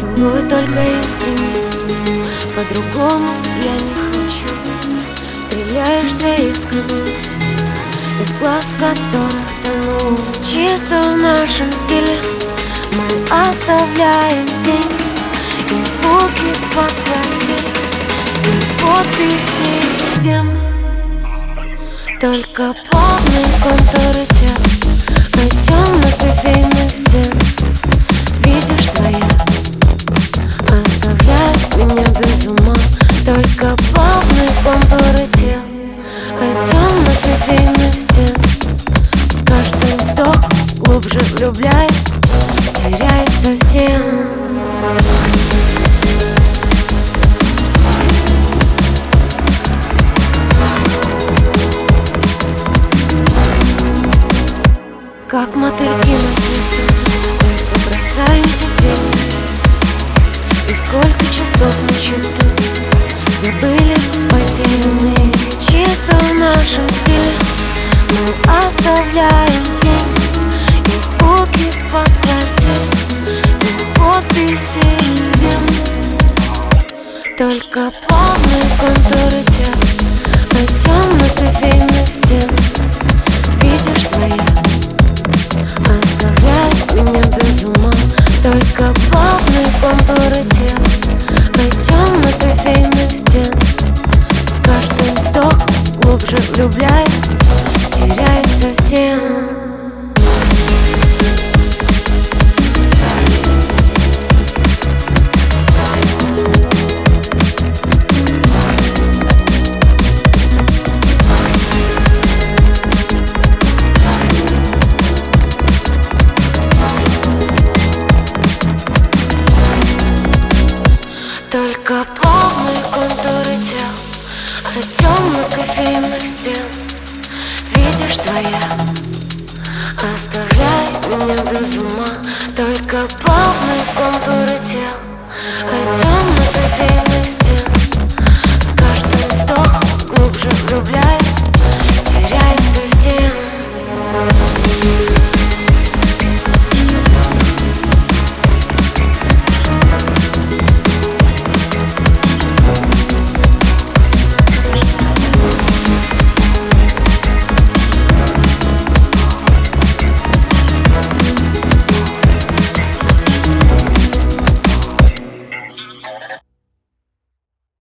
тобой только искренне. По-другому я не хочу. Стреляешься искренне. Из глаз, в которых тону Чисто в нашем стиле Мы оставляем тень. И звуки по квартире Без подписей тем Только плавные контуры тел От темных без ума Только плавные контуры тел От темных кофейных стен С каждым вдохом глубже влюбляюсь Теряюсь совсем Где были потерянные Чисто в нашем стиле. Мы оставляем тень И звуки по карте. Без подписей где Только плавные контуры тел. От темных кофейных стен. Видишь твоя Оставляет меня без ума. Только плавные контуры глубже влюбляюсь Теряюсь совсем Оставляй меня без ума. Только плавные контуры